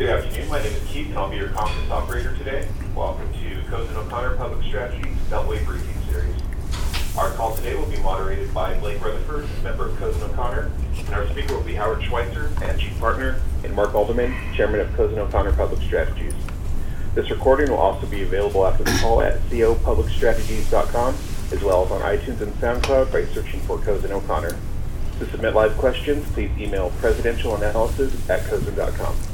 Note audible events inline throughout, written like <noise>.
Good afternoon. My name is Keith, and I'll be your conference operator today. Welcome to Cozen O'Connor Public Strategies Beltway Briefing Series. Our call today will be moderated by Blake Rutherford, member of Cozen O'Connor, and our speaker will be Howard Schweitzer, managing partner, and Mark Alderman, chairman of Cozen O'Connor Public Strategies. This recording will also be available after the call at copublicstrategies.com, as well as on iTunes and SoundCloud by searching for Cozen O'Connor. To submit live questions, please email presidentialanalysis at cozen.com.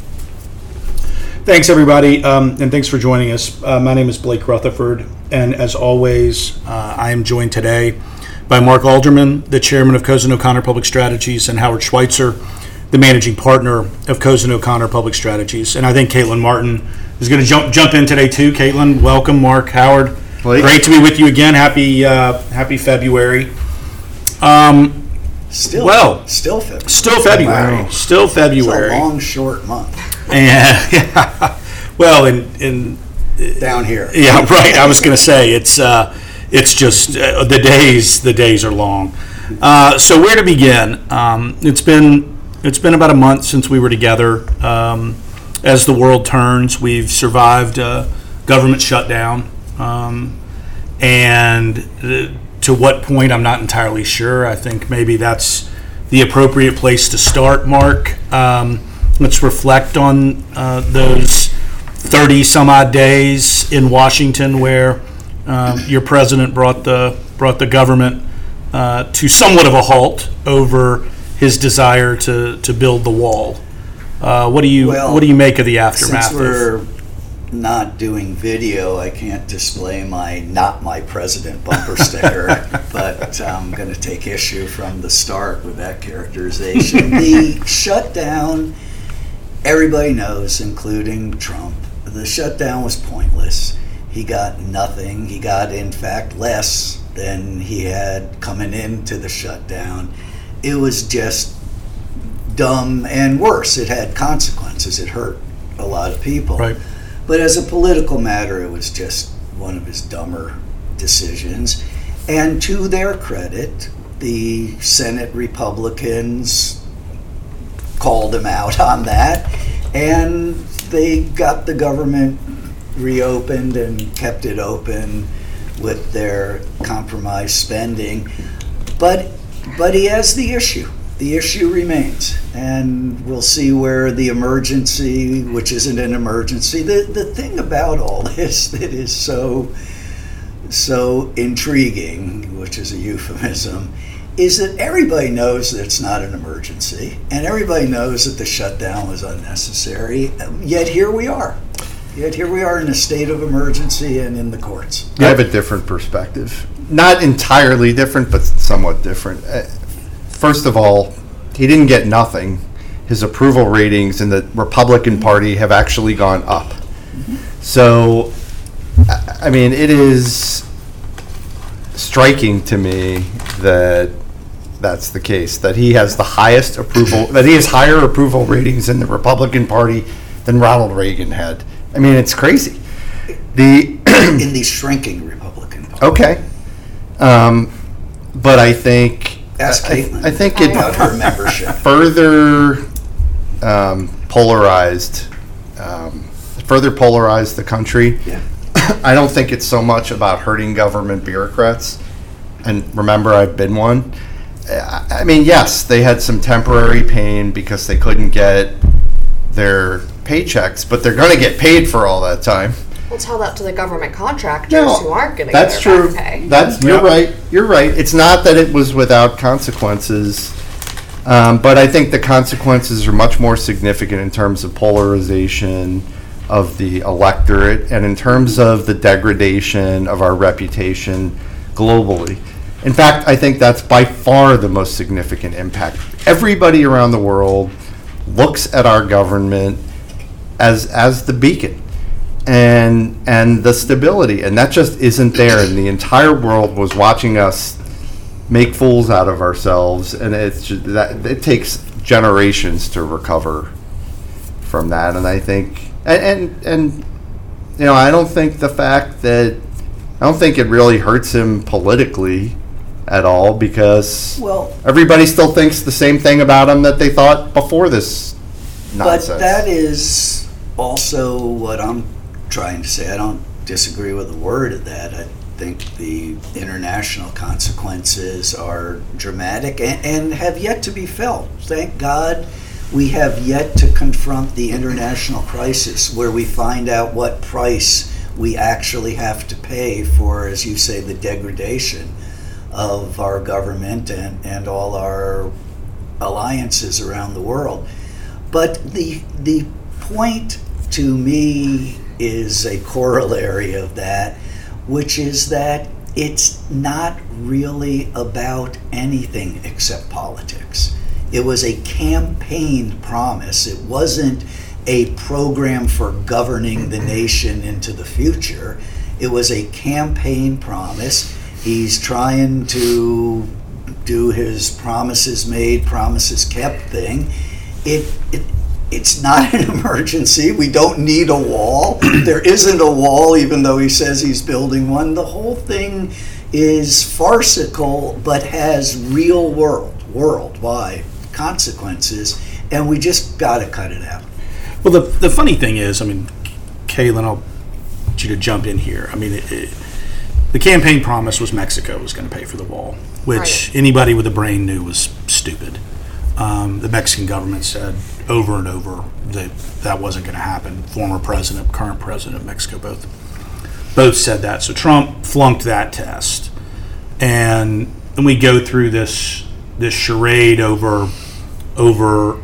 Thanks, everybody, um, and thanks for joining us. Uh, my name is Blake Rutherford, and as always, uh, I am joined today by Mark Alderman, the chairman of Cozen O'Connor Public Strategies, and Howard Schweitzer, the managing partner of Cozen O'Connor Public Strategies. And I think Caitlin Martin is going to jump jump in today too. Caitlin, welcome, Mark, Howard. Blake. Great to be with you again. Happy uh, Happy February. Um, Still, Well, still February. still February. Wow. Still It's February. a long, short month and <laughs> yeah, well, in in down here. Yeah, <laughs> right. I was going to say it's uh, it's just uh, the days the days are long. Uh, so where to begin? Um, it's been it's been about a month since we were together. Um, as the world turns, we've survived a government shutdown, um, and uh, to what point I'm not entirely sure. I think maybe that's the appropriate place to start. Mark, um, let's reflect on uh, those 30 some odd days in Washington where um, your president brought the brought the government uh, to somewhat of a halt over his desire to, to build the wall. Uh, what do you Well, what do you make of the aftermath? Since we're not doing video, I can't display my "Not My President" bumper sticker, <laughs> but I'm going to take issue from the start with that characterization. the <laughs> shutdown, everybody knows, including Trump, the shutdown was pointless. He got nothing. He got, in fact, less than he had coming into the shutdown. It was just dumb and worse. It had consequences. It hurt a lot of people. Right. But as a political matter, it was just one of his dumber decisions. And to their credit, the Senate Republicans called him out on that, and they got the government reopened and kept it open with their compromise spending. But but he has the issue. The issue remains, and we'll see where the emergency, which isn't an emergency, the the thing about all <laughs> this that is so so intriguing, which is a euphemism, is that everybody knows that it's not an emergency, and everybody knows that the shutdown was unnecessary. Yet here we are. Yet here we are in a state of emergency and in the courts. I have a different perspective. Not entirely different, but somewhat different. Uh, First of all, he didn't get nothing. His approval ratings in the Republican Party have actually gone up. So, I- I mean, it is striking to me that that's the case, that he has the highest approval, that he has higher approval ratings in the Republican Party than Ronald Reagan had. I mean, it's crazy. The in the shrinking Republican Party. Okay. Um, but I think Ask I, I think it about her membership. further um, polarized um, further polarized the country. Yeah. I don't think it's so much about hurting government bureaucrats. And remember, I've been one. I I mean, yes, they had some temporary pain because they couldn't get their paychecks, but they're going to get paid for all that time. We'll tell that to the government contractors No, who aren't going to That's get their true. back pay. That's you're right. You're right. It's not that it was without consequences, um, but I think the consequences are much more significant in terms of polarization of the electorate and in terms of the degradation of our reputation globally. In fact, I think that's by far the most significant impact. Everybody around the world looks at our government as as the beacon and and the stability and that just isn't there and the entire world was watching us make fools out of ourselves and it's just that it takes generations to recover from that and i think and and, and you know i don't think the fact that i don't think it really hurts him politically at all because Well, everybody still thinks the same thing about him that they thought before this nonsense. but that is also what I'm trying to say. I don't disagree with a word of that. I think the international consequences are dramatic and, and have yet to be felt. Thank God we have yet to confront the international crisis where we find out what price we actually have to pay for, as you say, the degradation of our government and, and all our alliances around the world. But the, the point to me is a corollary of that, which is that it's not really about anything except politics. It was a campaign promise. It wasn't a program for governing the nation into the future. It was a campaign promise. He's trying to do his promises made, promises kept thing. It, it it's not an <laughs> emergency. We don't need a wall. <clears throat> there isn't a wall, even though he says he's building one. The whole thing is farcical, but has real world, worldwide consequences, and we just got to cut it out. Well, the, the funny thing is, I mean, Caitlin, I'll get you to jump in here. I mean, it, it, the campaign promise was Mexico was going to pay for the wall, which Right. anybody with a brain knew was stupid. Um, the Mexican government said over and over that that wasn't going to happen. Former president, current president of Mexico, both both said that. So Trump flunked that test, and then we go through this this charade over over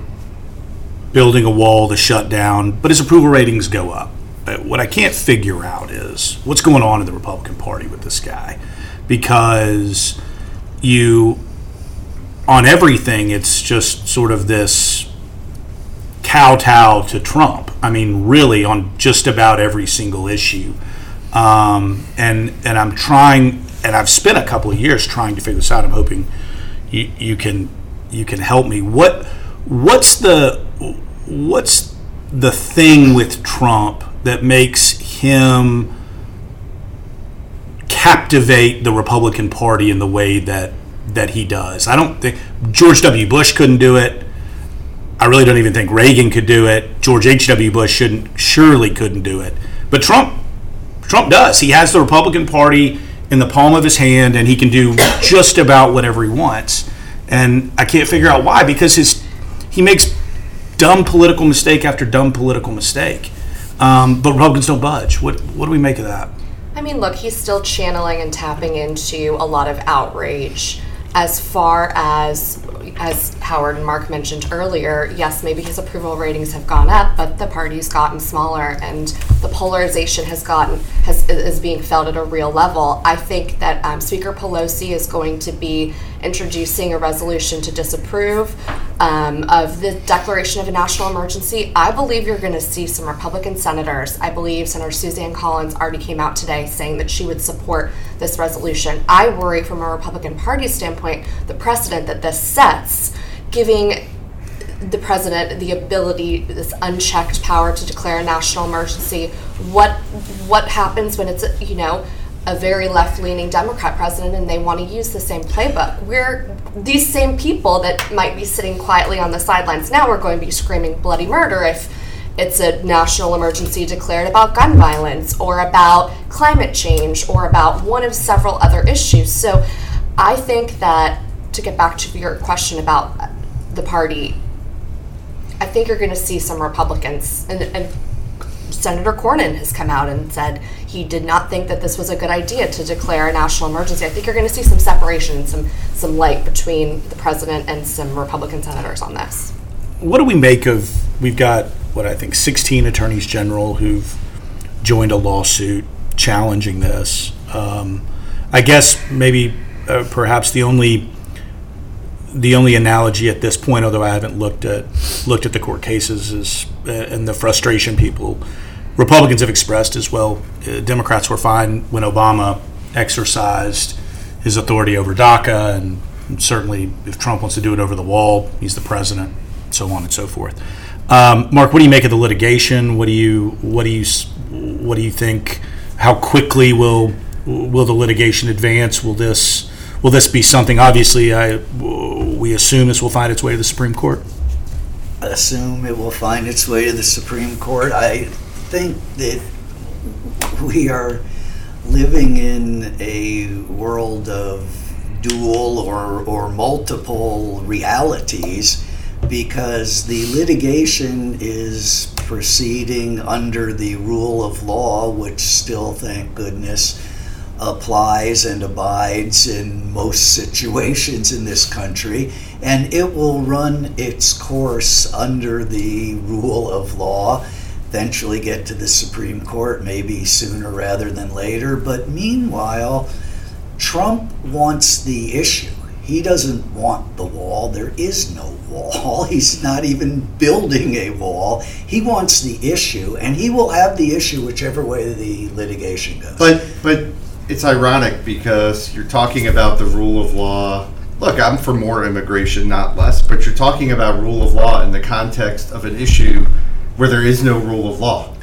building a wall to shut down, but his approval ratings go up. But what I can't figure out is what's going on in the Republican Party with this guy, because you on everything it's just sort of this kowtow to Trump. I mean, really on just about every single issue. Um, and and I'm trying, and I've spent a couple of years trying to figure this out. I'm hoping you, you can you can help me. What what's the what's the thing with Trump that makes him captivate the Republican Party in the way that that he does? I don't think George W. Bush couldn't do it. I really don't even think Reagan could do it. George H.W. Bush shouldn't surely couldn't do it. But Trump Trump does. He has the Republican Party in the palm of his hand, and he can do just about whatever he wants. And I can't figure out why because his he makes dumb political mistake after dumb political mistake. Um, but Republicans don't budge. What what do we make of that? I mean, look, he's still channeling and tapping into a lot of outrage. As far as as Howard and Mark mentioned earlier, yes, maybe his approval ratings have gone up, but the party's gotten smaller and the polarization has gotten has is being felt at a real level. I think that um, Speaker Pelosi is going to be introducing a resolution to disapprove um, of the declaration of a national emergency. I believe you're going to see some Republican senators. I believe Senator Suzanne Collins already came out today saying that she would support this resolution. I worry from a Republican Party standpoint the precedent that this sets, giving the president the ability, this unchecked power to declare a national emergency. What what happens when it's you know a very left-leaning Democrat president and they want to use the same playbook? We're these same people that might be sitting quietly on the sidelines now. We're going to be screaming bloody murder if it's a national emergency declared about gun violence or about climate change or about one of several other issues. So I think that to get back to your question about the party, I think you're going to see some Republicans, and, and Senator Cornyn has come out and said he did not think that this was a good idea to declare a national emergency. I think you're going to see some separation and some some light between the president and some Republican senators on this. What do we make of? We've got what I think 16 attorneys general who've joined a lawsuit challenging this. Um, I guess maybe uh, perhaps the only the only analogy at this point, although I haven't looked at looked at the court cases, is uh, and the frustration people Republicans have expressed as well. Uh, Democrats were fine when Obama exercised his authority over DACA, and certainly if Trump wants to do it over the wall, he's the president, so on and so forth. Um, Mark, what do you make of the litigation? What do you what do you what do you think? How quickly will will the litigation advance? Will this will this be something? Obviously, I we assume this will find its way to the Supreme Court. I assume it will find its way to the Supreme Court. I think that we are living in a world of dual or, or multiple realities because the litigation is proceeding under the rule of law, which still, thank goodness, applies and abides in most situations in this country, and it will run its course under the rule of law. Eventually, get to the Supreme Court, maybe sooner rather than later. But meanwhile, Trump wants the issue. He doesn't want the wall. There is no wall. <laughs> He's not even building a wall. He wants the issue, and he will have the issue whichever way the litigation goes. But but it's ironic because you're talking about the rule of law. Look, I'm for more immigration, not less, but you're talking about rule of law in the context of an issue where there is no rule of law.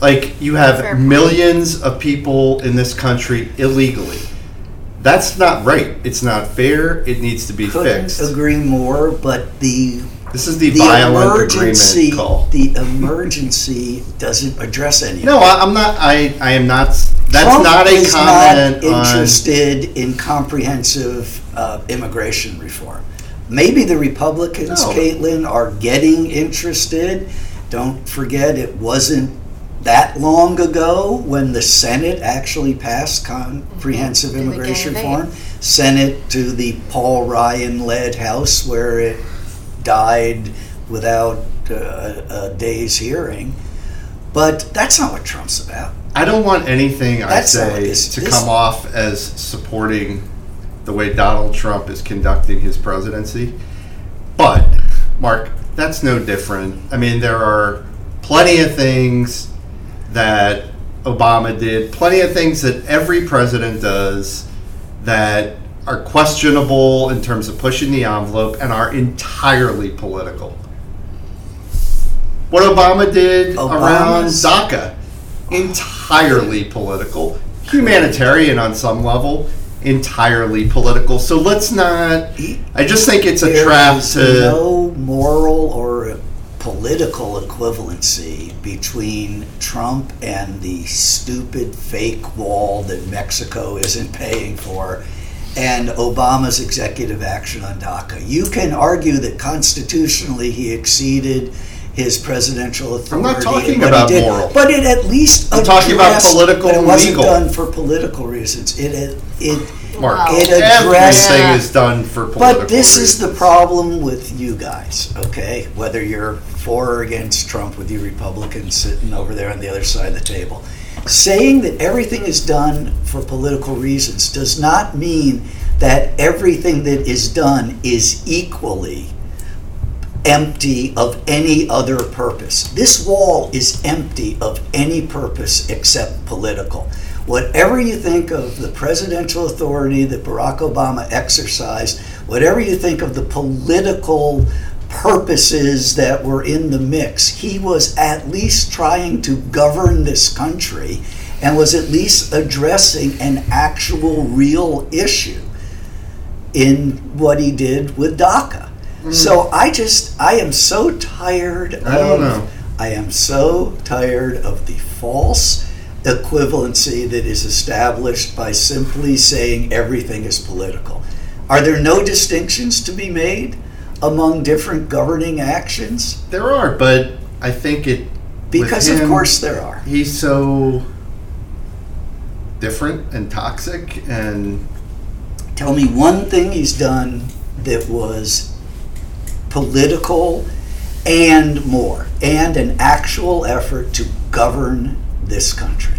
Like you have Fair point. millions of people in this country illegally. That's not right. It's not fair. It needs to be Couldn't fixed. agree more, but the This is the, the violent emergency agreement call. the emergency doesn't address any. No. I, I'm not. I, I am not. That's Trump not a is comment not on. interested in comprehensive uh, immigration reform. Maybe the Republicans, No. Caitlin, are getting interested. Don't forget, it wasn't that long ago when the Senate actually passed comprehensive The beginning immigration of it. to the Paul Ryan-led House, where it died without uh, a a day's hearing. But that's not what Trump's about. I don't want anything I That's not what say this- to this- come off as supporting the way Donald Trump is conducting his presidency. But, Mark, that's no different. I mean, there are plenty of things that Obama did, plenty of things that every president does that are questionable in terms of pushing the envelope and are entirely political. What Obama did around Obama's- DACA, entirely political. Humanitarian on some level, entirely political. So let's not. I just think it's a There trap is to. no moral or political equivalency between Trump and the stupid fake wall that Mexico isn't paying for and Obama's executive action on DACA. You can argue that constitutionally he exceeded his presidential authority. I'm not talking in what he about did, moral. But it at least I'm talking about addressed- political but it wasn't legal. done for political reasons. It it, it Mark, It addressed- everything is done for political but this is the problem with you guys, okay? Whether you're for or against Trump with you Republicans sitting over there on the other side of the table. Saying that everything is done for political reasons does not mean that everything that is done is equally empty of any other purpose. This wall is empty of any purpose except political. Whatever you think of the presidential authority that Barack Obama exercised, whatever you think of the political purposes that were in the mix, he was at least trying to govern this country and was at least addressing an actual real issue in what he did with DACA. Mm. So I just I am so tired I don't of know. I am so tired of the false equivalency that is established by simply saying everything is political. Are there no distinctions to be made among different governing actions? There are, but I think it. Because of course there are. he's so different and toxic and Tell me one thing he's done that was political and more, and an actual effort to govern this country.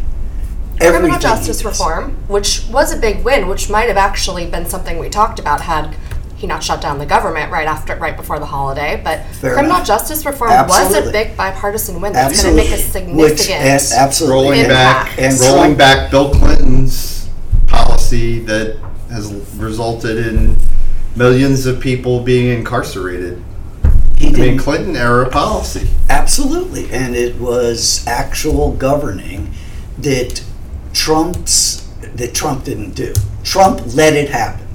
Criminal Everything he justice does. reform, which was a big win, which might have actually been something we talked about had he not shut down the government right after, right before the holiday. But Fair criminal enough. justice reform was a big bipartisan win. That's going to make a Absolutely. Which, significant. absolutely. rolling Impact. back And rolling Trump- back Bill Clinton's policy that has resulted in millions of people being incarcerated. He I mean, did Clinton era policy. absolutely, and it was actual governing that Trump's that Trump didn't do. Trump let it happen.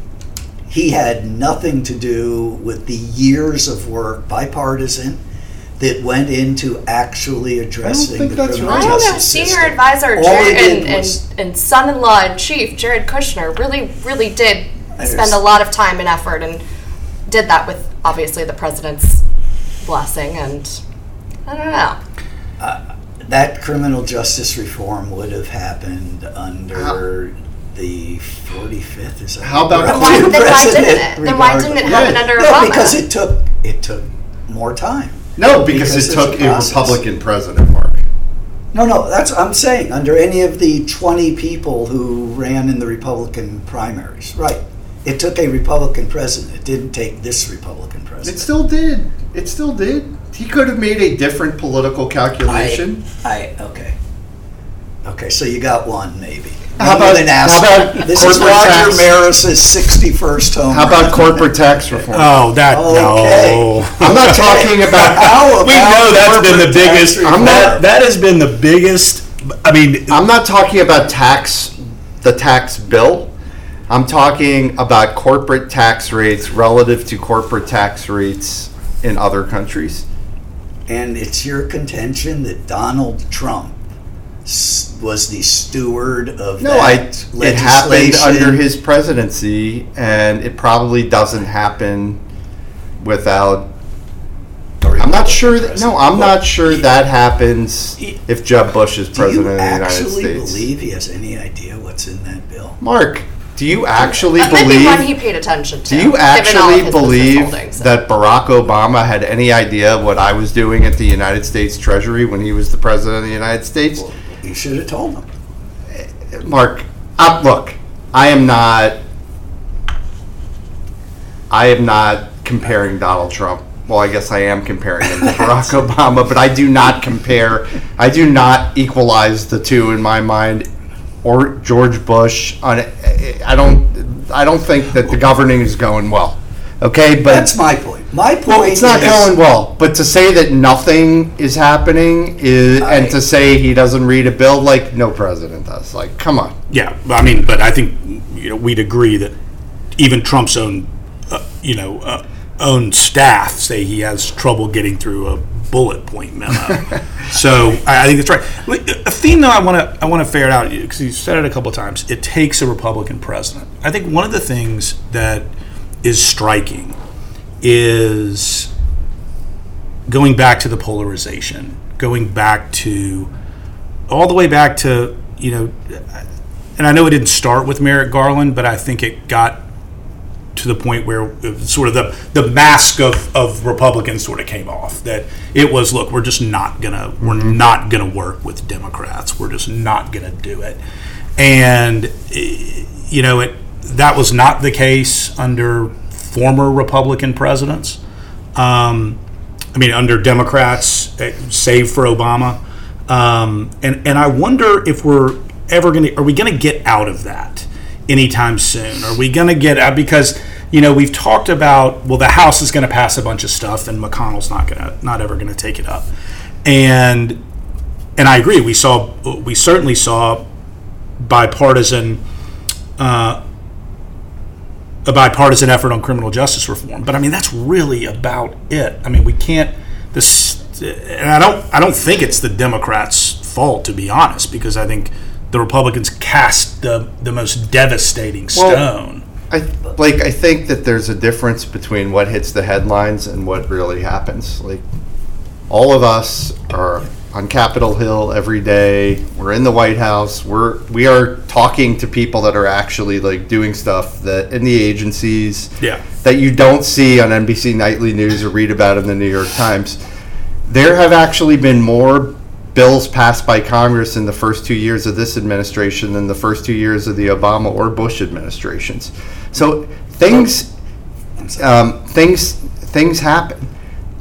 He had nothing to do with the years of work, bipartisan, that went into actually addressing think the that's criminal right. I don't know. justice Senior system. advisor All Jared did and, was- and, and son-in-law in chief Jared Kushner really, really did I spend a lot of time and effort and did that with obviously the president's blessing and I don't know. Uh, that criminal justice reform would have happened under the 45th. Is that How about Then why, Republican then why didn't president, it? Then why didn't it happen Yeah. under No, Obama? because it took it took more time. No, because, Because it took a a process. Republican president, Mark. No, no, that's I'm saying. Under any of the 20 people who ran in the Republican primaries, right? It took a Republican president. It didn't take this Republican president. It still did. It still did. He could have made a different political calculation. I okay. Okay, so you got one maybe. How Other about- than how about this is corporate Roger tax? Maris's 61st home? How about corporate tax reform? Oh, that Okay. no. I'm not talking about. <laughs> How we know that's been the corporate tax biggest. reform? that, that has been the biggest. I mean, I'm not talking about tax, the tax bill. I'm talking about corporate tax rates relative to corporate tax rates in other countries. And it's your contention that Donald Trump was the steward of No, I, it happened under his presidency, and it probably doesn't happen without. I'm not sure that. No, I'm not sure that happens if Jeb Bush is president of the United States. Do you actually believe he has any idea what's in that bill? Mark, do you actually that might be one he believe? paid attention to. Do you given all of actually believe that Barack Obama had any idea of what I was doing at the United States Treasury when he was the president of the United States? You should have told him. Mark, uh, look, I am not. I am not comparing Donald Trump. Well, I guess I am comparing him to Barack <laughs> Obama, but I do not compare. I do not equalize the two in my mind, or George Bush. On I don't. I don't think that the governing is going well. Okay, but That's my point. My point well, it's not is, going well. But to say that nothing is happening is, I- and to say he doesn't read a bill like no president does. Like, come on. yeah. I mean, but I think you know we'd agree that even Trump's own, uh, you know, uh, own staff say he has trouble getting through a bullet point memo. <laughs> so I, I think that's right. A theme though I want to I want to ferret out because you said it a couple of times. It takes a Republican president. I think one of the things that is striking is going back to the polarization, going back to all the way back to you know, and I know it didn't start with Merrick Garland, but I think it got to the point where sort of the the mask of, of Republicans sort of came off. That it was, look, we're just not gonna we're not gonna work with Democrats. We're just not gonna do it. And eh, you know, it that was not the case under former Republican presidents. Um, I mean, under Democrats, eh, save for Obama. Um, and and I wonder if we're ever to are we to get out of that anytime soon? Are we going to get out because you know we've talked about well the House is going to pass a bunch of stuff and McConnell's not going to not ever going to take it up, and and I agree we saw we certainly saw bipartisan. Uh, a bipartisan effort on criminal justice reform. But I mean, that's really about it. I mean, we can't this, and I don't, I don't think it's the Democrats' fault to be honest, because I think the Republicans cast the the most devastating Well- stone. I like. I think that there's a difference between what hits the headlines and what really happens. Like, all of us are on Capitol Hill every day. We're in the White House. We're we are talking to people that are actually like doing stuff that in the agencies. Yeah. That you don't see on NBC Nightly News or read about in the New York Times. There have actually been more bills passed by Congress in the first two years of this administration than the first two years of the Obama or Bush administrations. So things, um, things, things happen.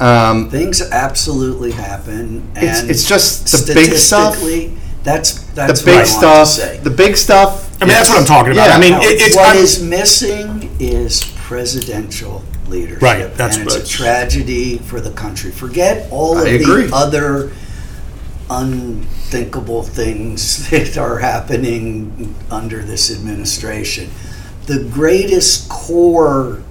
Um, Things absolutely happen. And It's- it's just the big stuff. statistically, That's the big what I want to stuff, say. the big stuff. I mean, that's what I'm talking about. Yeah. I mean, No, it, it's what I'm- is missing is presidential leadership. Right, that's and it's what- a tragedy for the country. Forget all of agree. the other unthinkable things <laughs> that are happening under this administration. The greatest core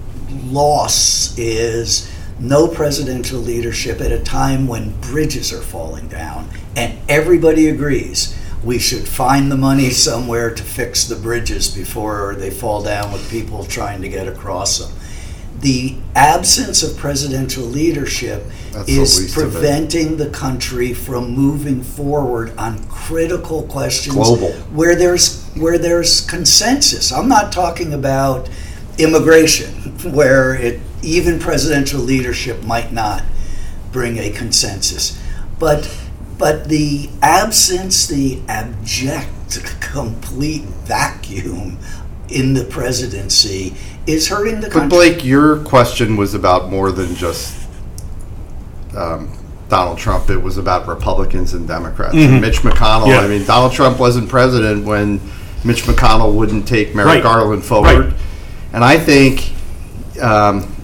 loss is no presidential leadership at a time when bridges are falling down, and everybody agrees we should find the money <laughs> somewhere to fix the bridges before they fall down with people trying to get across them. The absence of presidential leadership That's is least of it. preventing the country from moving forward on critical questions Global. where there's where there's consensus. I'm not talking about immigration, <laughs> where it, even presidential leadership might not bring a consensus, but but the absence, the abject, <laughs> complete vacuum in the presidency is hurting the But country. Blake, your question was about more than just um, Donald Trump. It was about Republicans and Democrats. And Mitch McConnell. Yeah. I mean, Donald Trump wasn't president when Mitch McConnell wouldn't take Merrick Right. Garland forward. Right. And I think, um,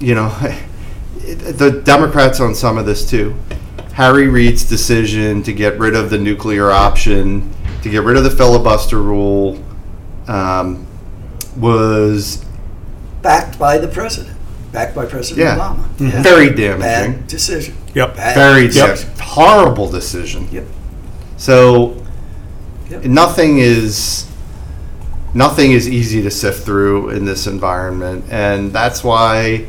you know, <laughs> the Democrats on some of this too. Harry Reid's decision to get rid of the nuclear option, to get rid of the filibuster rule, um, was backed by the president, backed by President Yeah. Obama. Mhm. Very damaging. Bad decision. Yep. Bad very decision. horrible decision. Yep. So Yep. nothing is nothing is easy to sift through in this environment, and that's why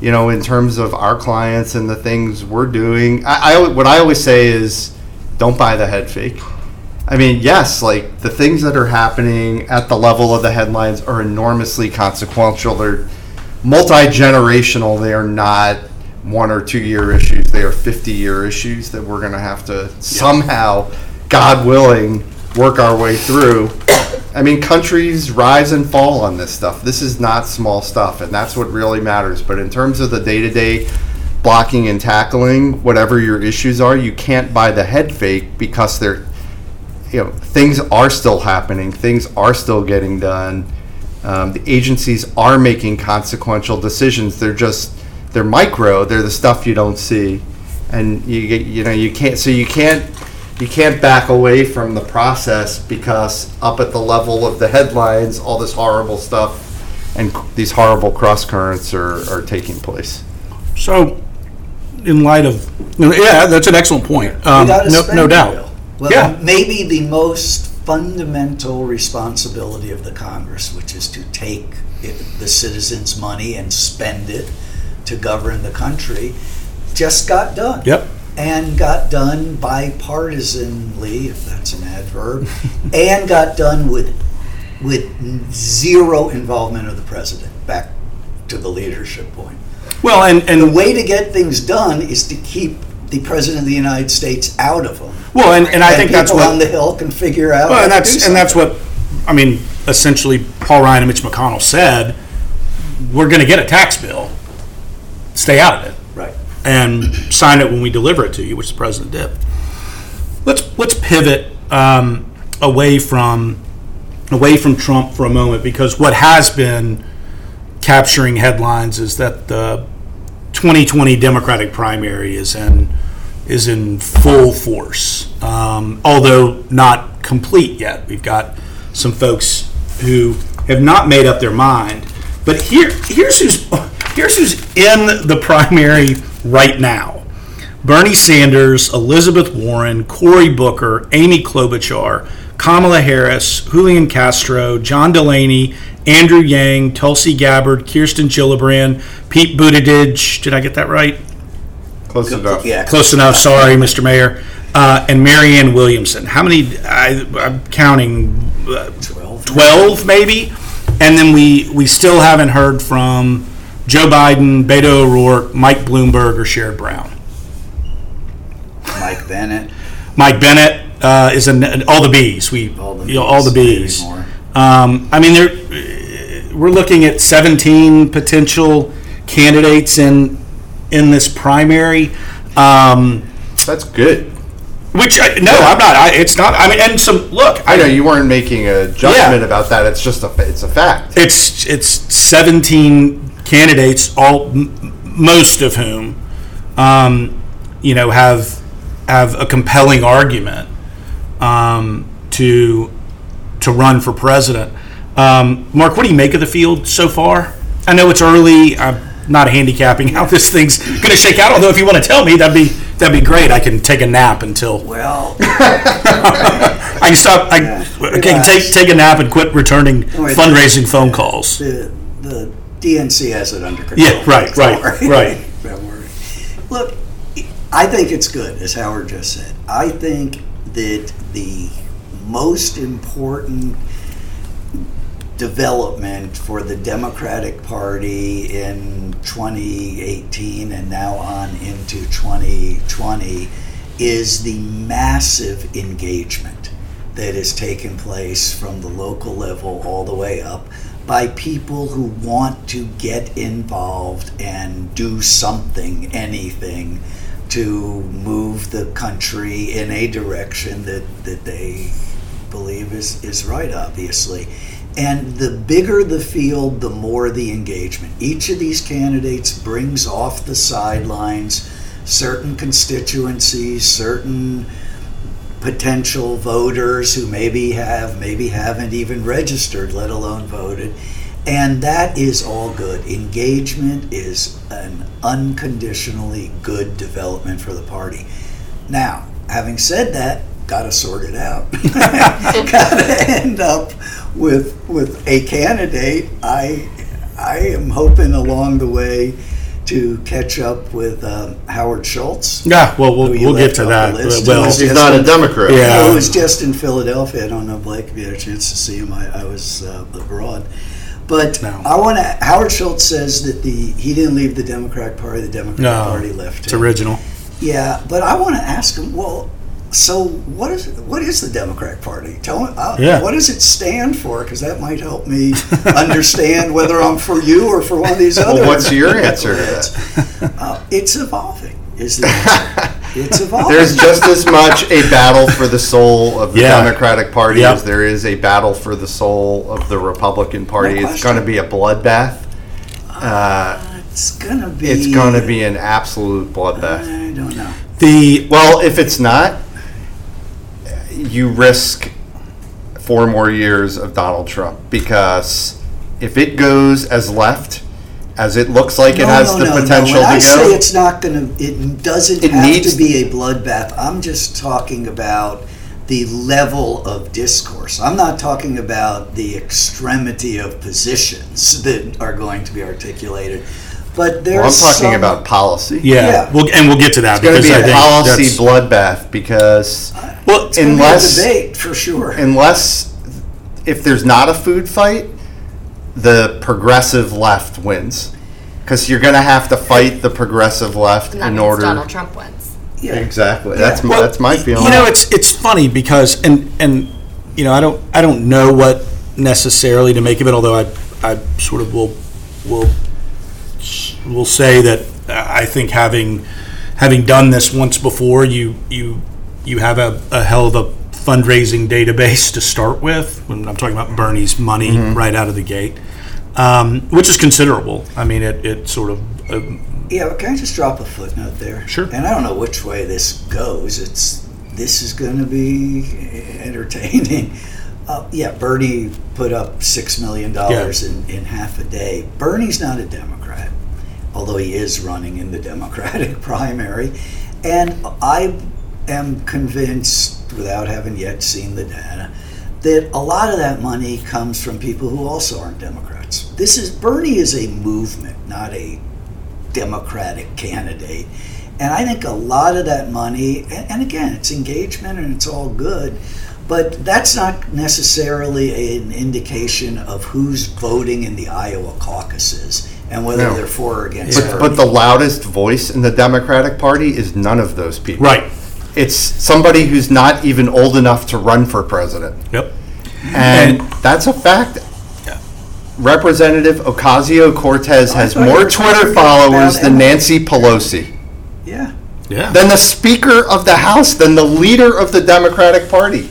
you know in terms of our clients and the things we're doing, I, I what I always say is don't buy the head fake. I mean, yes, like the things that are happening at the level of the headlines are enormously consequential. They're multi generational. They are not one or two year issues. They are 50 year issues that we're going to have to somehow, God willing, work our way through. I mean, countries rise and fall on this stuff. This is not small stuff, and that's what really matters. But in terms of the day to day blocking and tackling, whatever your issues are, you can't buy the head fake because they're you know things are still happening things are still getting done. Um, the agencies are making consequential decisions. They're just they're micro they're the stuff you don't see. And you get you know you can't so you can't you can't back away from the process because up at the level of the headlines all this horrible stuff and c- these horrible cross currents are, are taking place. So, in light of, yeah, that's an excellent point. Um, no, no the doubt. Well, Yeah. maybe the most fundamental responsibility of the Congress, which is to take the citizens' money and spend it to govern the country, just got done. Yep. And got done bipartisanly, if that's an adverb, <laughs> and got done with with zero involvement of the president. Back to the leadership point. Well, and and The way to get things done is to keep the president of the United States out of them. well, and, and I think that's what on the hill can figure out. Well, and that's and that's what I mean. Essentially, Paul Ryan and Mitch McConnell said, "We're going to get a tax bill. Stay out of it right. and sign it when we deliver it to you," which the president did. Let's let's pivot um, away from away from Trump for a moment because what has been capturing headlines is that the 2020 Democratic primary is in is in full force, um, although not complete yet. We've got some folks who have not made up their mind. But here, here's who's here's who's in the primary right now: Bernie Sanders, Elizabeth Warren, Cory Booker, Amy Klobuchar, Kamala Harris, Julian Castro, John Delaney, Andrew Yang, Tulsi Gabbard, Kirsten Gillibrand, Pete Buttigieg. Did I get that right? close enough Yeah. Close enough. Sorry, Mr. Mayor. Uh, and Marianne Williamson. How many? I, I'm counting uh, 12. 12 maybe. And then we, we still haven't heard from Joe Biden, Beto O'Rourke, Mike Bloomberg, or Sherrod Brown. Mike Bennet. Mike Bennet uh, is in all the bees. We All the you know, all the bees, bees. maybe more. Um, I mean, there we're looking at 17 potential candidates in in this primary. Um, that's good which I, no, I'm not. I, it's not. I mean, and some look. i know you weren't making a judgment Yeah. about that it's just a it's a fact It's it's 17 candidates, all m- most of whom, um, you know, have have a compelling argument um, to to run for president. Um, Mark, what do you make of the field so far? I know it's early. I'm not handicapping <laughs> how this thing's going to shake out. Although, if you want to tell me, that'd be that'd be great. I can take a nap until Well, <laughs> I can stop. I, Yeah. I can take take a nap and quit returning Wait. fundraising phone calls. the, the DNC has it under control. Yeah, right, Don't right, worry. right. <laughs> Don't worry. Look, I think it's good, as Howard just said. I think that the most important development for the Democratic Party in 2018 and now on into 2020 is the massive engagement that has taken place from the local level all the way up by people who want to get involved and do something, anything, to move the country in a direction that, that they believe is, is right, obviously. And the bigger the field, the more the engagement. Each of these candidates brings off the sidelines certain constituencies, certain potential voters who maybe have, maybe haven't even registered, let alone voted. And that is all good. Engagement is an unconditionally good development for the party. Now, having said that, got to sort it out. <laughs> got to end up with with a candidate. I I am hoping along the way to catch up with um, Howard Schultz. Yeah, well, we'll, we'll get to that. Well, He's He's not a Democrat. Yeah. I was just in Philadelphia. I don't know, Blake, if you had a chance to see him. I, I was uh, abroad. But No. I want to. Howard Schultz says that the he didn't leave the Democratic Party. The Democratic no, Party left it's him. original. Yeah, but I want to ask him. Well, so what is what is the Democratic Party? Tell me. Uh, Yeah. What does it stand for? Because that might help me <laughs> understand whether I'm for you or for one of these other. Well, what's your <laughs> answer to that? Uh, it's evolving. Is <laughs> the answer. It's evolving. There's just as much a battle for the soul of the Yeah. Democratic Party Yep. as there is a battle for the soul of the Republican Party. No it's going to be a bloodbath. Uh, It's gonna be. it's going to be an absolute bloodbath. I don't know. The Well, if it's not, you risk four more years of Donald Trump because if it goes as left as it looks like it No, has no, the no, no. potential when I to say go, it's not going to, it doesn't It have needs- to be a bloodbath. I'm just talking about the level of discourse. I'm not talking about the extremity of positions that are going to be articulated. But there's well, I'm talking some- about policy. yeah, Yeah. We'll, and we'll get to that It's going to because be I a think policy that's- bloodbath because Well, It's gonna be a unless- debate for sure. unless if there's not a food fight, the progressive left wins because you're going to have to fight the progressive left And that in means order. Donald Trump wins. yeah. Exactly. That's Yeah. my, that's my feeling. You know, it's it's funny because and and you know I don't I don't know what necessarily to make of it. Although I I sort of will will will say that uh, I think having having done this once before, you you you have a, a hell of a fundraising database to start with. When I'm talking about Bernie's money mm-hmm. right out of the gate, um, which is considerable. I mean, it it sort of. Uh, Yeah, but can I just drop a footnote there? Sure. And I don't know which way this goes. It's this is going to be entertaining. <laughs> Uh, yeah, Bernie put up six million dollars in, in half a day. Bernie's not a Democrat, although he is running in the Democratic <laughs> primary, and I am convinced, without having yet seen the data, that a lot of that money comes from people who also aren't Democrats. This is Bernie is a movement, not a Democratic candidate. And I think a lot of that money, and, and again, it's engagement and it's all good, but that's not necessarily an indication of who's voting in the Iowa caucuses and whether No. they're for or against. But, but the loudest voice in the Democratic Party is none of those people. right. It's somebody who's not even old enough to run for president. Yep. And that's a fact. Representative Ocasio Cortez has thought you more were talking Twitter about followers than Emily. Nancy Pelosi, yeah. Yeah. than the Speaker of the House, than the leader of the Democratic Party.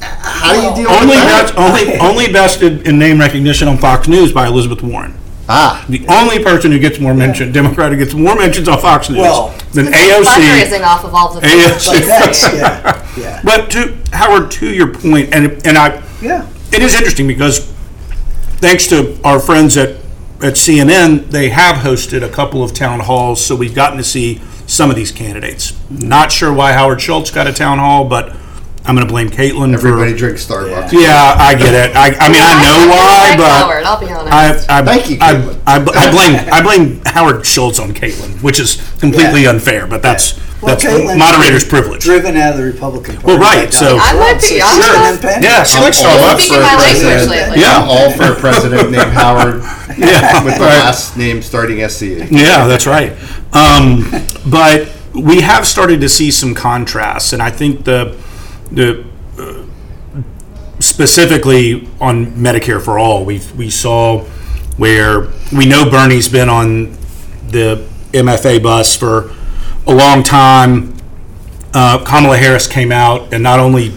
How do you deal with Only that? best, only only bested in name recognition on Fox News by Elizabeth Warren. Ah, The only person who gets more mention, Democrat who gets more mentions on Fox News Well, than AOC. Fundraising off of all the AOC. But that's, yeah, yeah, But to Howard, to your point, and and I, yeah. it is interesting because thanks to our friends at at CNN, they have hosted a couple of town halls, so we've gotten to see some of these candidates. Not sure why Howard Schultz got a town hall, but I'm going to blame Caitlin Everybody for. drinks Starbucks. Yeah, I get it. I, I mean, I know why, but Howard, I'll be honest. I, I, Thank you, I, Caitlin. I, I blame I blame Howard Schultz on Caitlin, which is completely Yeah. unfair. But that's Well, that's Caitlin's moderator's privilege. Driven out of the Republican Party. Well, by right, so- Donald I might Trump, be, so I'm she's not- an independent. Yeah, she likes all Starbucks. Speaking for a language president- lately. Yeah. I'm all for a president named <laughs> Howard Yeah, with the last name starting. SCE. Yeah, that's right. Um, but we have started to see some contrasts, and I think the the uh, specifically on Medicare for all, we we saw where we know Bernie's been on the MFA bus for a long time. Uh, Kamala Harris came out and not only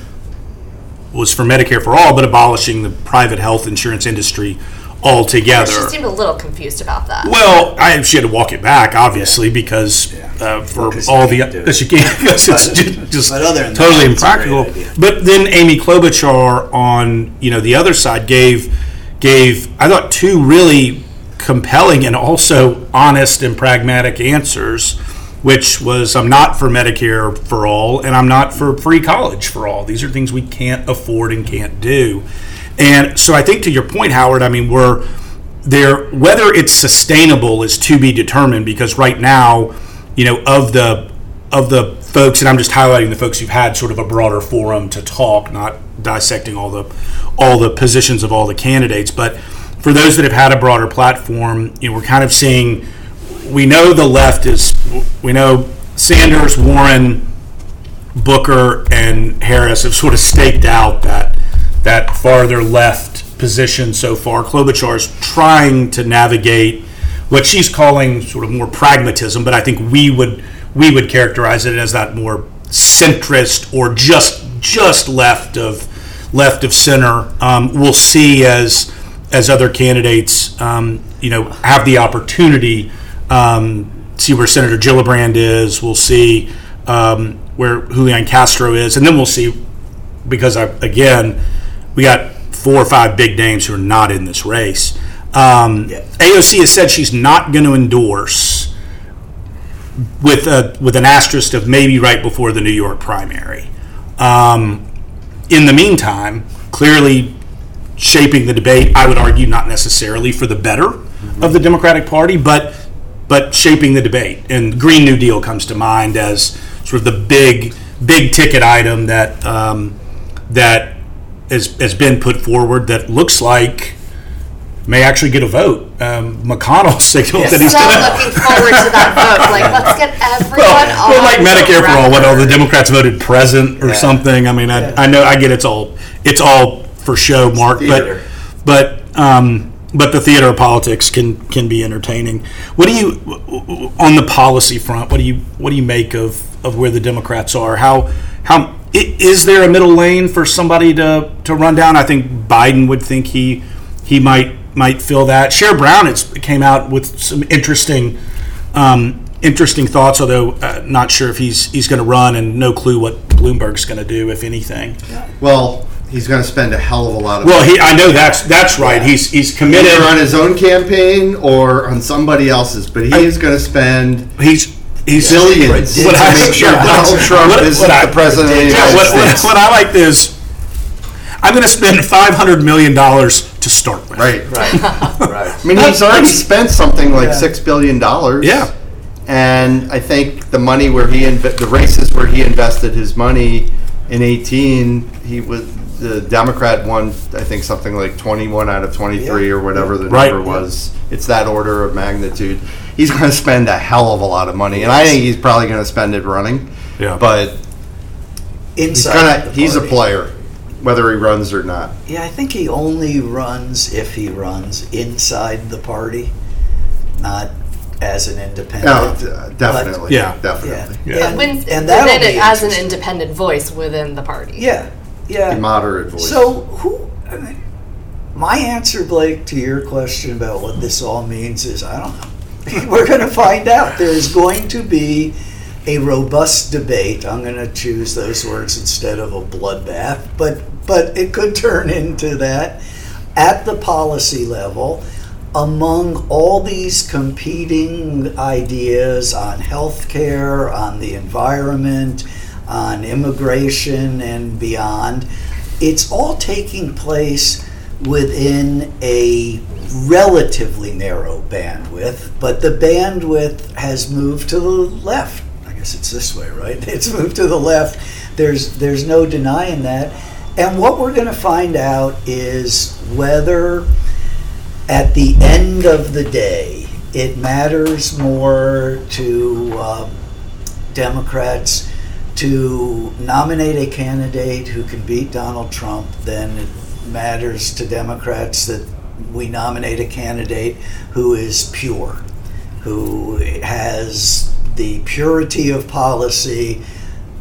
was for Medicare for all, but abolishing the private health insurance industry altogether. She seemed a little confused about that. Well, I she had to walk it back, obviously, because uh, for Because all the can't because you can't because <laughs> it's just, just but other than that, totally it's impractical. But then Amy Klobuchar on you know the other side gave gave I thought two really compelling and also honest and pragmatic answers. Which was I'm not for Medicare for all, and I'm not for free college for all. These are things we can't afford and can't do. And so I think to your point, Howard, I mean, we're there whether it's sustainable is to be determined because right now, you know, of the of the folks, and I'm just highlighting the folks who've had sort of a broader forum to talk, not dissecting all the all the positions of all the candidates, but for those that have had a broader platform, you know, we're kind of seeing we know the left is we know Sanders, Warren, Booker and Harris have sort of staked out that that farther left position so far. Klobuchar is trying to navigate what she's calling sort of more pragmatism, but I think we would we would characterize it as that more centrist or just just left of left of center. Um, we'll see as as other candidates, um, you know, have the opportunity. Um, see where Senator Gillibrand is. We'll see um, where Julian Castro is, and then we'll see because I, again, we got four or five big names who are not in this race. Um, Yeah. AOC has said she's not going to endorse with a with an asterisk of maybe right before the New York primary. Um, in the meantime, clearly shaping the debate, I would argue not necessarily for the better of the Democratic Party, but but shaping the debate. And Green New Deal comes to mind as sort of the big big ticket item that um, that has, has been put forward that looks like may actually get a vote. Um, McConnell <laughs> signaled that he's so going to. looking forward to that vote. Like, <laughs> let's get everyone Well, on well, like the Medicare for all, what all the. Democrats voted present or something. I mean, I, I know, I get it's all it's all for show, Mark, but but um, but the theater of politics can can be entertaining. What do you on the policy front? What do you what do you make of of where the Democrats are? How how i- is there a middle lane for somebody to to run down? I think Biden would think he he might might fill that. Sherrod Brown it's, came out with some interesting um, interesting thoughts, although uh, not sure if he's he's going to run and no clue what Bloomberg's going to do, if anything. Well, he's going to spend a hell of a lot of Well, he I know that's that's right. He's he's committed. either on his own campaign or on somebody else's, but he I- is going to spend He's he's billions to What I- make sure <laughs> yeah, Donald Trump what- isn't what I- the president of the Yeah, United what, what, States. what I like is I'm going to spend five hundred million dollars to start with. Right. Right, <laughs> right. <laughs> I mean, he's already spent something like Yeah. six billion dollars. Yeah. And I think the money where he inve- the races where he invested his money in 18, he was the Democrat won. I think something like 21 out of 23 Yeah. or whatever the Right. number was. It's that order of magnitude. He's going to spend a hell of a lot of money, and I think he's probably going to spend it running. Yeah. But he's Inside gonna the he's a party. player, whether he runs or not. Yeah, I think he only runs if he runs inside the party, not as an independent. No, d- definitely. Yeah. definitely. Yeah. Yeah. And, Wins- and that'll within it as an interesting. independent voice within the party. Yeah, yeah. Moderate voice. So who? I mean, my answer, Blake, to your question about what this all means is I don't know. <laughs> We're going to find out. There is going to be a robust debate. I'm going to choose those words instead of a bloodbath, but but it could turn into that at the policy level. among all these competing ideas on healthcare, on the environment, on immigration and beyond, it's all taking place within a relatively narrow bandwidth, but the bandwidth has moved to the left. I guess it's this way, right? <laughs> It's moved to the left. There's there's no denying that. And what we're going to find out is whether at the end of the day it matters more to uh, Democrats to nominate a candidate who can beat Donald Trump then it matters to Democrats that we nominate a candidate who is pure, who has the purity of policy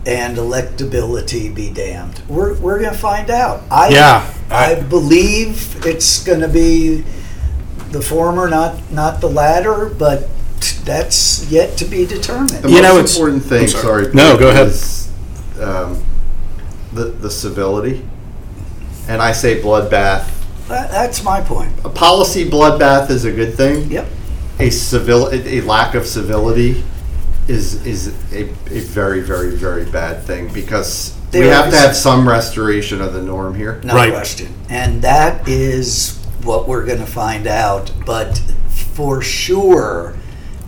and electability be damned. We're, we're going to find out. I, Yeah, I, I- believe it's going to be the former, not not the latter, but that's yet to be determined. The You know, most it's- important thing, I'm sorry. sorry. No, go ahead. is, um, the, the civility. And I say bloodbath. That- that's my point. A policy bloodbath is a good thing. Yep. A civil, a a lack of civility is, is a, a very, very, very bad thing because we There have to is- have some restoration of the norm here. No Right. question. And that is what we're going to find out. But for sure,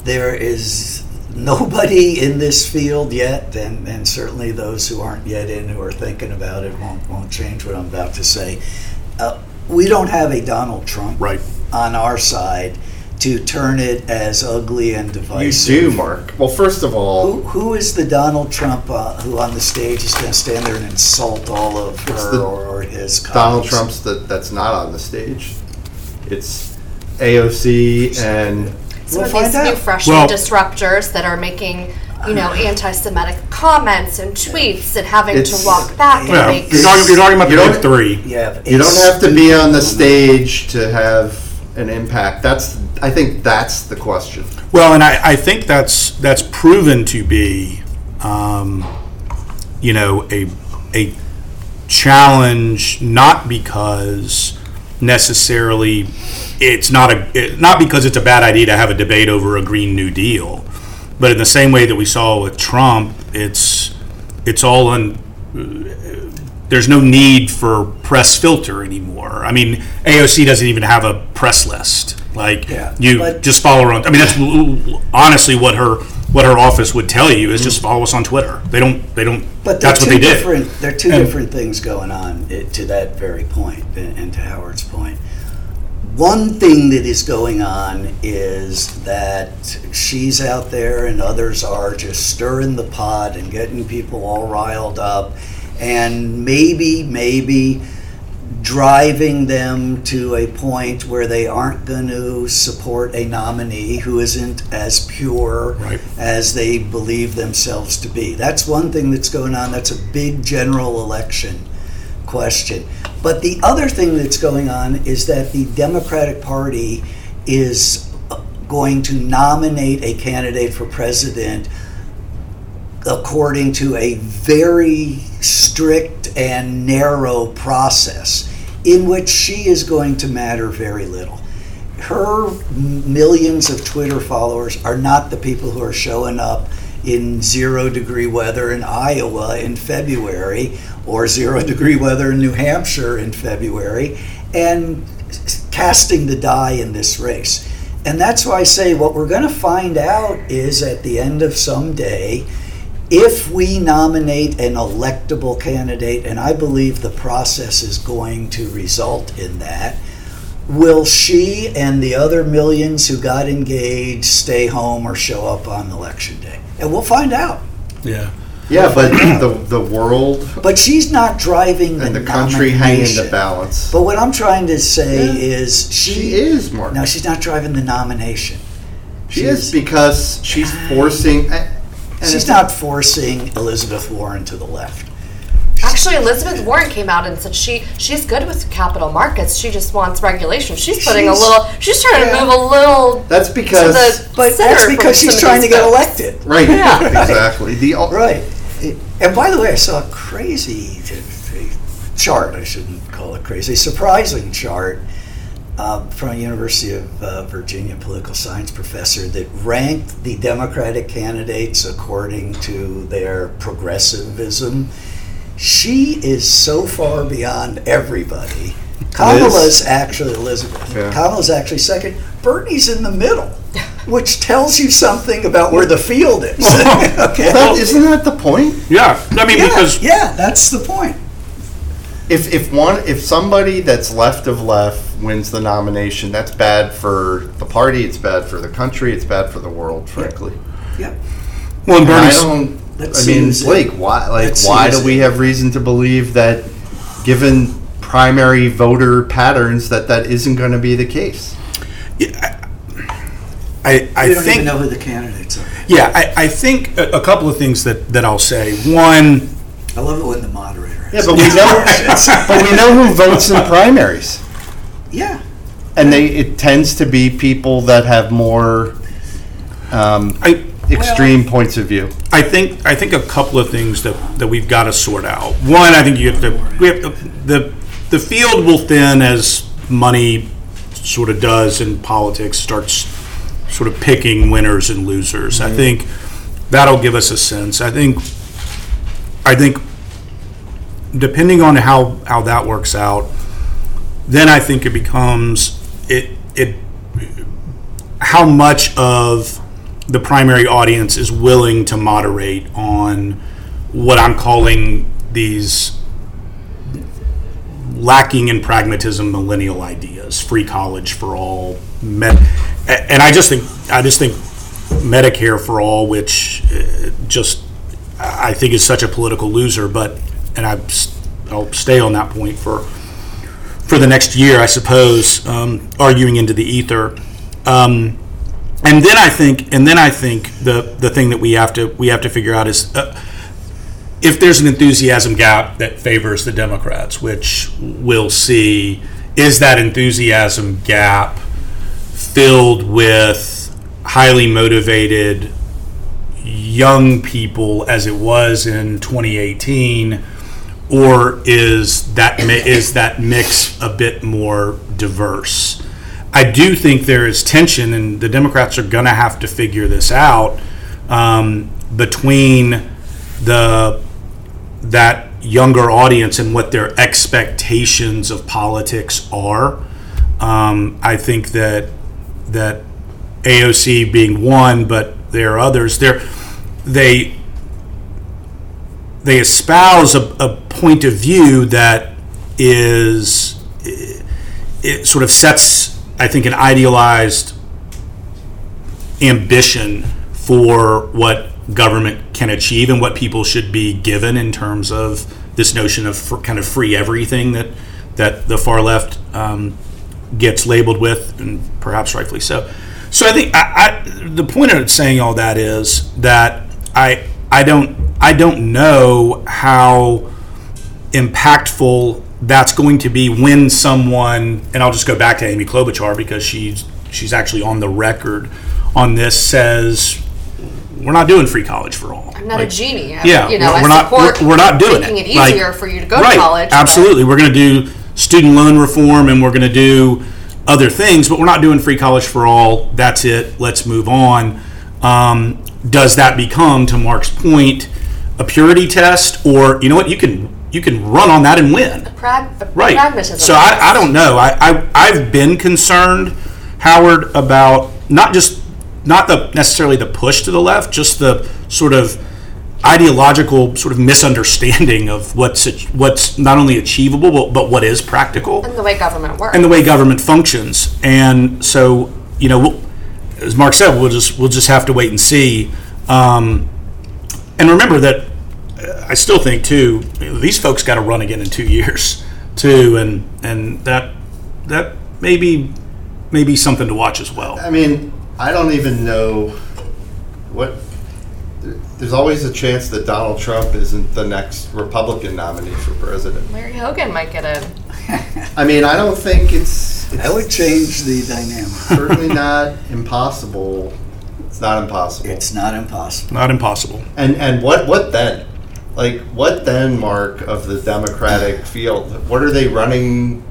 there is nobody in this field yet, and, and certainly those who aren't yet in who are thinking about it won't, won't change what I'm about to say. Uh, we don't have a Donald Trump Right. on our side to turn it as ugly and divisive. You do, Mark. Well, first of Who, all, who is the Donald Trump uh, who on the stage is going to stand there and insult all of her the or, or his colleagues? Donald Trump's that, that's not on the stage. It's AOC and Some We'll of these out. new freshman Well- disruptors that are making, you know, <sighs> anti-Semitic comments and tweets and having to walk back and Yeah, make. you're talking, you're talking about the big don't- three. You, have You don't have to be on the stage to have an impact. That's, I think that's the question. Well, and I, I think that's that's proven to be, um, you know, a a challenge not because necessarily it's not a it, not because it's a bad idea to have a debate over a green new deal, but in the same way that we saw with Trump, it's it's all on there's no need for press filter anymore. I mean, AOC doesn't even have a press list. Like Yeah, you just follow her on. I mean, that's <laughs> honestly what her what her office would tell you is just follow us on Twitter. They don't. They don't. But they're that's what they did. different. There are two And- different things going on eh, to that very point, and and to Howard's point. One thing that is going on is that she's out there and others are just stirring the pot and getting people all riled up, and maybe, maybe driving them to a point where they aren't going to support a nominee who isn't as pure Right. as they believe themselves to be. That's one thing that's going on. That's a big general election question. But the other thing that's going on is that the Democratic Party is going to nominate a candidate for president according to a very strict and narrow process in which she is going to matter very little. Her millions of Twitter followers are not the people who are showing up in zero degree weather in Iowa in February or zero <laughs> degree weather in New Hampshire in February and casting the die in this race. And that's why I say what we're going to find out is at the end of some day, if we nominate an electable candidate, and I believe the process is going to result in that, will she and the other millions who got engaged stay home or show up on election day? And we'll find out. Yeah. Yeah, but the, the world But she's not driving the and the country hang in the balance. But what I'm trying to say Yeah. is she, She is, Mark. No, she's not driving the nomination. She is because she's forcing. and She's not forcing Elizabeth Warren to the left. Actually, Elizabeth Warren came out and said she she's good with capital markets. She just wants regulation. She's putting a little. She's trying yeah. to move a little. That's to because the But center that's because she's trying to get folks. elected. right, <laughs> Yeah. exactly. The Right. And by the way, I saw a crazy chart. I shouldn't call it crazy. Surprising chart uh, from University of uh, Virginia political science professor that ranked the Democratic candidates according to their progressivism. She is so far beyond everybody. Kamala's actually Elizabeth. Yeah. Kamala's actually second. Bernie's in the middle, which tells you something about where the field is. <laughs> <laughs> okay. That, isn't that the point? Yeah, I mean, yeah, because yeah, that's the point. If, if one if somebody that's left of left wins the nomination, that's bad for the party. It's bad for the country. It's bad for the world, frankly. Yep. well, and And I Bernie's, don't. Let's I mean, who's in. Blake, why? Like, Let's why who's do we in. have reason to believe that, given primary voter patterns, that that isn't going to be the case? I, I We don't think even know who the candidates are. Yeah, I, I think a, a couple of things that, that I'll say. One, I love it when the moderator. Yeah, has but we know. but we know who votes in <laughs> primaries, yeah. and they it tends to be people that have more um, I, extreme points of view. I think I think a couple of things that, that we've got to sort out. One, I think you have to we have to, the the field will thin as money sort of does in politics starts sort of picking winners and losers. I think that'll give us a sense. I think I think depending on how how that works out, then I think it becomes it it how much of the primary audience is willing to moderate on what I'm calling these lacking in pragmatism millennial ideas, free college for all, med- and I just think I just think Medicare for all, which uh, just I think is such a political loser, but and I I'll stay on that point for for the next year, I suppose, um, arguing into the ether. Um, and then I think, and then I think the the thing that we have to we have to figure out is uh, if there's an enthusiasm gap that favors the Democrats, which we'll see, is that enthusiasm gap filled with highly motivated young people as it was in 2018 or is that that mix a bit more diverse I do think there is tension, and the Democrats are going to have to figure this out um, between the that younger audience and what their expectations of politics are. Um, I think that that AOC being one, but there are others. There, they they espouse a, a point of view that is it sort of sets, I think, an idealized ambition for what government can achieve and what people should be given in terms of this notion of kind of free everything that that the far left um, gets labeled with, and perhaps rightfully so. So I think I, I, the point of saying all that is that I I don't I don't know how impactful that's going to be when someone and I'll just go back to Amy Klobuchar because she's she's actually on the record on this says we're not doing free college for all. I'm not a genie. I, Yeah, you know, we're, not we're, we're not doing making it. it Like- easier for you to go right, to college. but- Absolutely, we're going to do student loan reform and we're going to do other things, but we're not doing free college for all. That's it. Let's move on. Um, does that become, to Mark's point, a purity test, or you know what? You can you can run on that and win. Prag- Right. Pragmatism. So I, I don't know. I, I I've been concerned, Howard, about not just not the necessarily the push to the left, just the sort of ideological sort of misunderstanding of what's what's not only achievable but, but what is practical And the way government works. and the way government functions. And so, you know, we'll, as Mark said, we'll just we'll just have to wait and see. Um, and remember that I still think too these folks got to run again in two years too, and and that that maybe maybe something to watch as well. I mean, I don't even know what. There's always a chance that Donald Trump isn't the next Republican nominee for president. Larry Hogan might get in. I mean, I don't think it's. it's That would change the dynamic. certainly not impossible. It's not impossible. It's not impossible. Not impossible. And and what what then? Like what then, Mark, of the Democratic field? What are they running?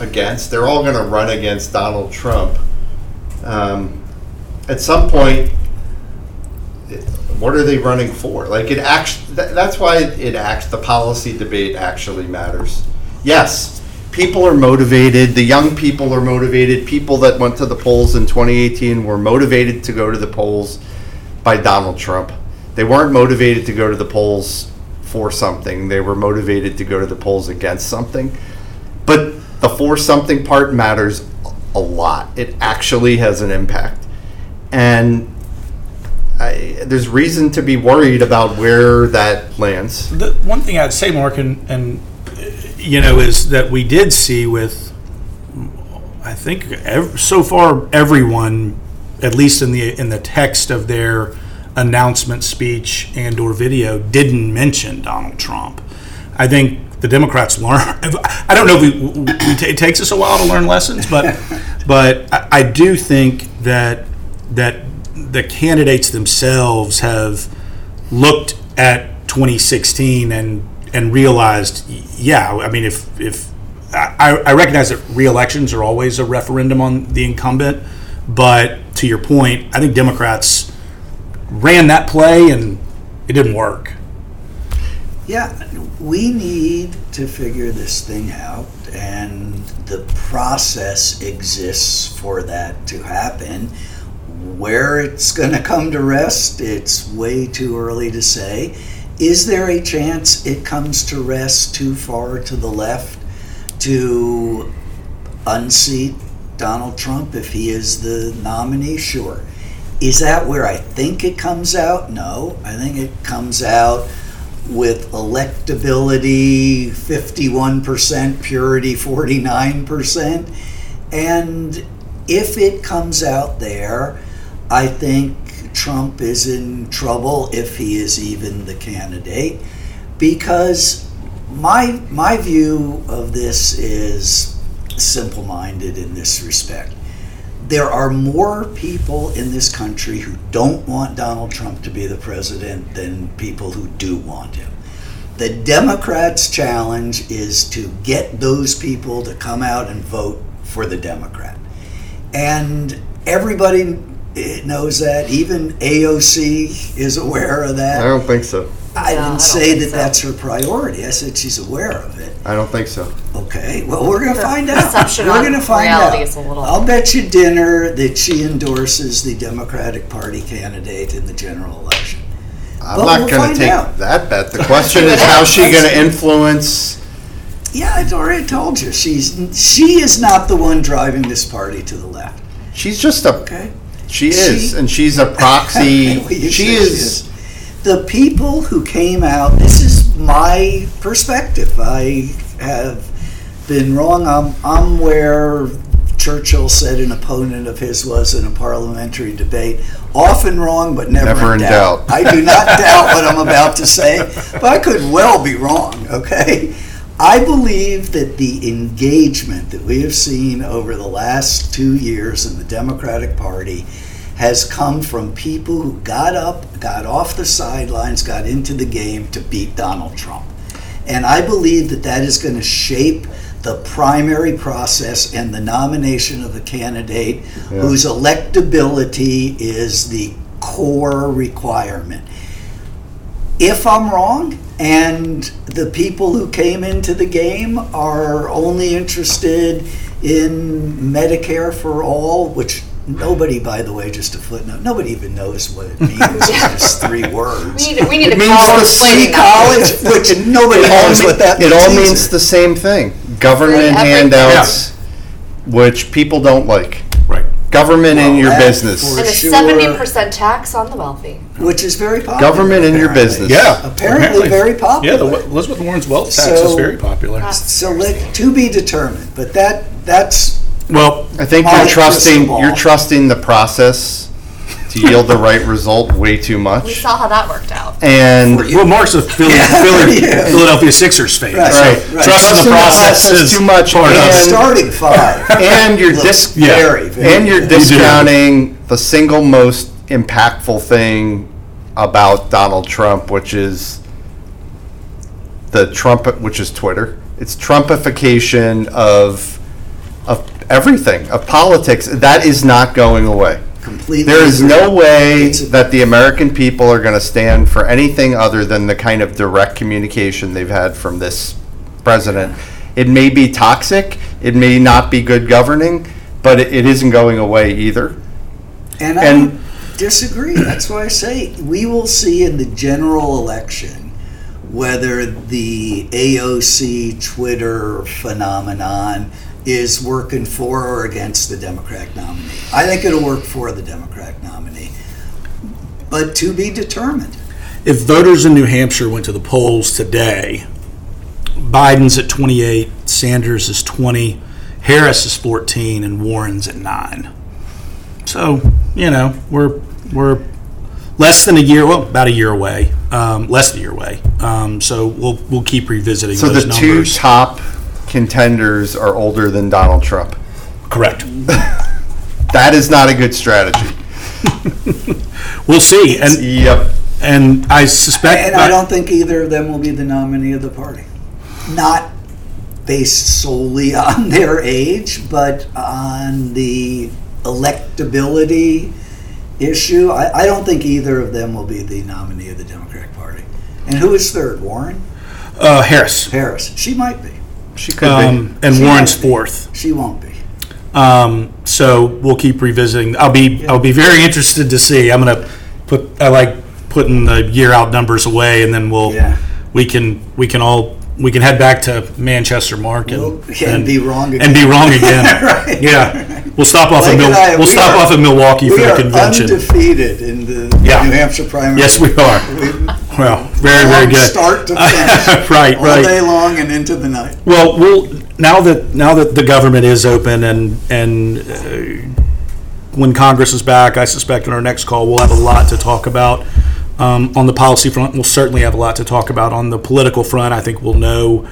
against. They're all going to run against Donald Trump. Um, at some point, what are they running for? Like it actually, that's why it acts. The policy debate actually matters. Yes, people are motivated. The young people are motivated. People that went to the polls in 2018 were motivated to go to the polls by Donald Trump. They weren't motivated to go to the polls for something. They were motivated to go to the polls against something. But the for something part matters a lot. It actually has an impact. And I, there's reason to be worried about where that lands. The one thing I'd say, Mark, and, and you know, is that we did see with, I think, ev- so far everyone, at least in the in the text of their announcement speech and or video, didn't mention Donald Trump. I think the Democrats learn. <laughs> I don't know if we, we, it takes us a while to learn lessons, but <laughs> but I, I do think that that the candidates themselves have looked at 2016 and and realized, yeah, I mean, if if I, I recognize that re-elections are always a referendum on the incumbent, but to your point, I think Democrats ran that play and it didn't work. Yeah, we need to figure this thing out, and the process exists for that to happen. Where it's going to come to rest, it's way too early to say. Is there a chance it comes to rest too far to the left to unseat Donald Trump if he is the nominee? Sure. Is that where I think it comes out? No. I think it comes out with electability 51%, purity 49%. And if it comes out there, I think Trump is in trouble if he is even the candidate because my my view of this is simple-minded in this respect. There are more people in this country who don't want Donald Trump to be the president than people who do want him. The Democrats' challenge is to get those people to come out and vote for the Democrat. And everybody knows that. Even AOC is aware of that. I don't think so. I No, I don't didn't say think that so. that's her priority. I said she's aware of it. I don't think so. Okay, well, we're going to find out. perception We're on going to find reality out. is a little- I'll bet you dinner that she endorses the Democratic Party candidate in the general election. I'm But not we'll going find to take out. that bet. The question <laughs> is, how's she going to influence? Yeah, I already told you she's she is not the one driving this party to the left. She's just a. Okay, She is, She- and she's a proxy. <laughs> Well, you she said is. The people who came out. This is my perspective. I have been wrong. I'm I'm where Churchill said an opponent of his was in a parliamentary debate. Often wrong, but never, Never in doubt. I do not <laughs> doubt what I'm about to say, but I could well be wrong, okay? I believe that the engagement that we have seen over the last two years in the Democratic Party has come from people who got up, got off the sidelines, got into the game to beat Donald Trump. And I believe that that is going to shape the primary process and the nomination of a candidate whose electability is the core requirement. If I'm wrong and the people who came into the game are only interested in Medicare for all, which nobody, by the way, just a footnote, nobody even knows what it means. <laughs> It's just three words. We need, we need It a means call the explaining City that. college, <laughs> which nobody It all, knows what that means. it all either. means the same thing. Government Everything. handouts, which people don't like. Right. Government in Well, your that business. for And a sure. seventy percent tax on the wealthy. which is very popular. Government in your apparently. business. Yeah. Apparently very popular. Yeah, popular. the Elizabeth Warren's wealth tax is So- very popular. So let, to be determined, but that, that's, Well, I think you're trusting you're trusting the process to yield the right result way too much. We much. saw how that worked out. And well, Mark's a Philly, <laughs> Philly, <laughs> Yeah. Philadelphia Sixers fan. Right, so right, right. Trust in the process is too much, part of and- it. starting five. <laughs> and you're Looks dis- yeah. very, very and you're good. discounting the single most impactful thing about Donald Trump, which is the Trump, which is Twitter. It's Trumpification of everything, of politics, that is not going away. Completely. There is no way that the American people are going to stand for anything other than the kind of direct communication they've had from this president. It may be toxic, it may not be good governing, but it, it isn't going away either. And I And- don't disagree. That's why I say we will see in the general election whether the AOC Twitter phenomenon is working for or against the Democratic nominee. I think it'll work for the Democratic nominee, but to be determined. If voters in New Hampshire went to the polls today, Biden's at 28, Sanders is 20, Harris is 14, and Warren's at 9. So, you know, we're we're less than a year, well, about a year away, um, less than a year away. Um, so we'll we'll keep revisiting So those the two numbers. top contenders are older than Donald Trump. Correct. <laughs> That is not a good strategy. <laughs> We'll see, and Yep. and I suspect. And I don't think either of them will be the nominee of the party. Not based solely <laughs> on their age, but on the electability issue. I, I don't think either of them will be the nominee of the Democratic Party. And who is third? Warren? uh, Harris, Harris. She might be. She could um, and She Warren's be. fourth. She won't be. Um, so we'll keep revisiting. I'll be I'll be very interested to see. I'm gonna put I like putting the year out numbers away, and then we'll Yeah. we can we can all we can head back to Manchester, Mark, and, We'll- <laughs> yeah, and be wrong and be again. wrong <laughs> again. Right. Yeah, we'll stop off in Mil- I, we'll we stop are- off in Milwaukee for We the are convention. undefeated in the Yeah. New Hampshire primary. Yes, we are. We- Well, very very good. Start to <laughs> finish. right, all right. day long and into the night. Well, we'll now that now that the government is open and and uh, when Congress is back, I suspect in our next call we'll have a lot to talk about um, on the policy front. We'll certainly have a lot to talk about on the political front. I think we'll know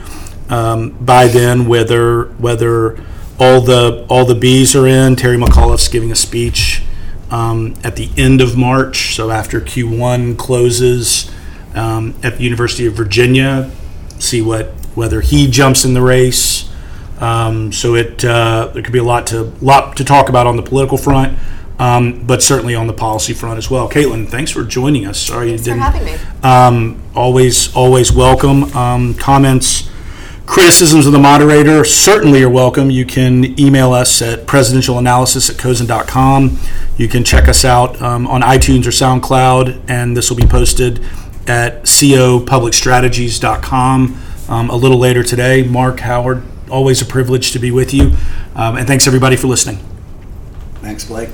um, by then whether whether all the all the Bs are in. Terry McAuliffe's giving a speech um, at the end of March, so after Q1 closes um, at the University of Virginia. See what whether he jumps in the race. Um, so it uh, there could be a lot to lot to talk about on the political front, um, but certainly on the policy front as well. Caitlin, thanks for joining us. Sorry Thanks you didn't. having me. Um, always, always welcome. Um, comments, criticisms of the moderator certainly are welcome. You can email us at presidentialanalysis at cozen.com. You can check us out um, on iTunes or SoundCloud, and this will be posted at cozenpublicstrategies.com um, a little later today. Mark Howard, always a privilege to be with you. Um, and thanks everybody for listening. Thanks, Blake.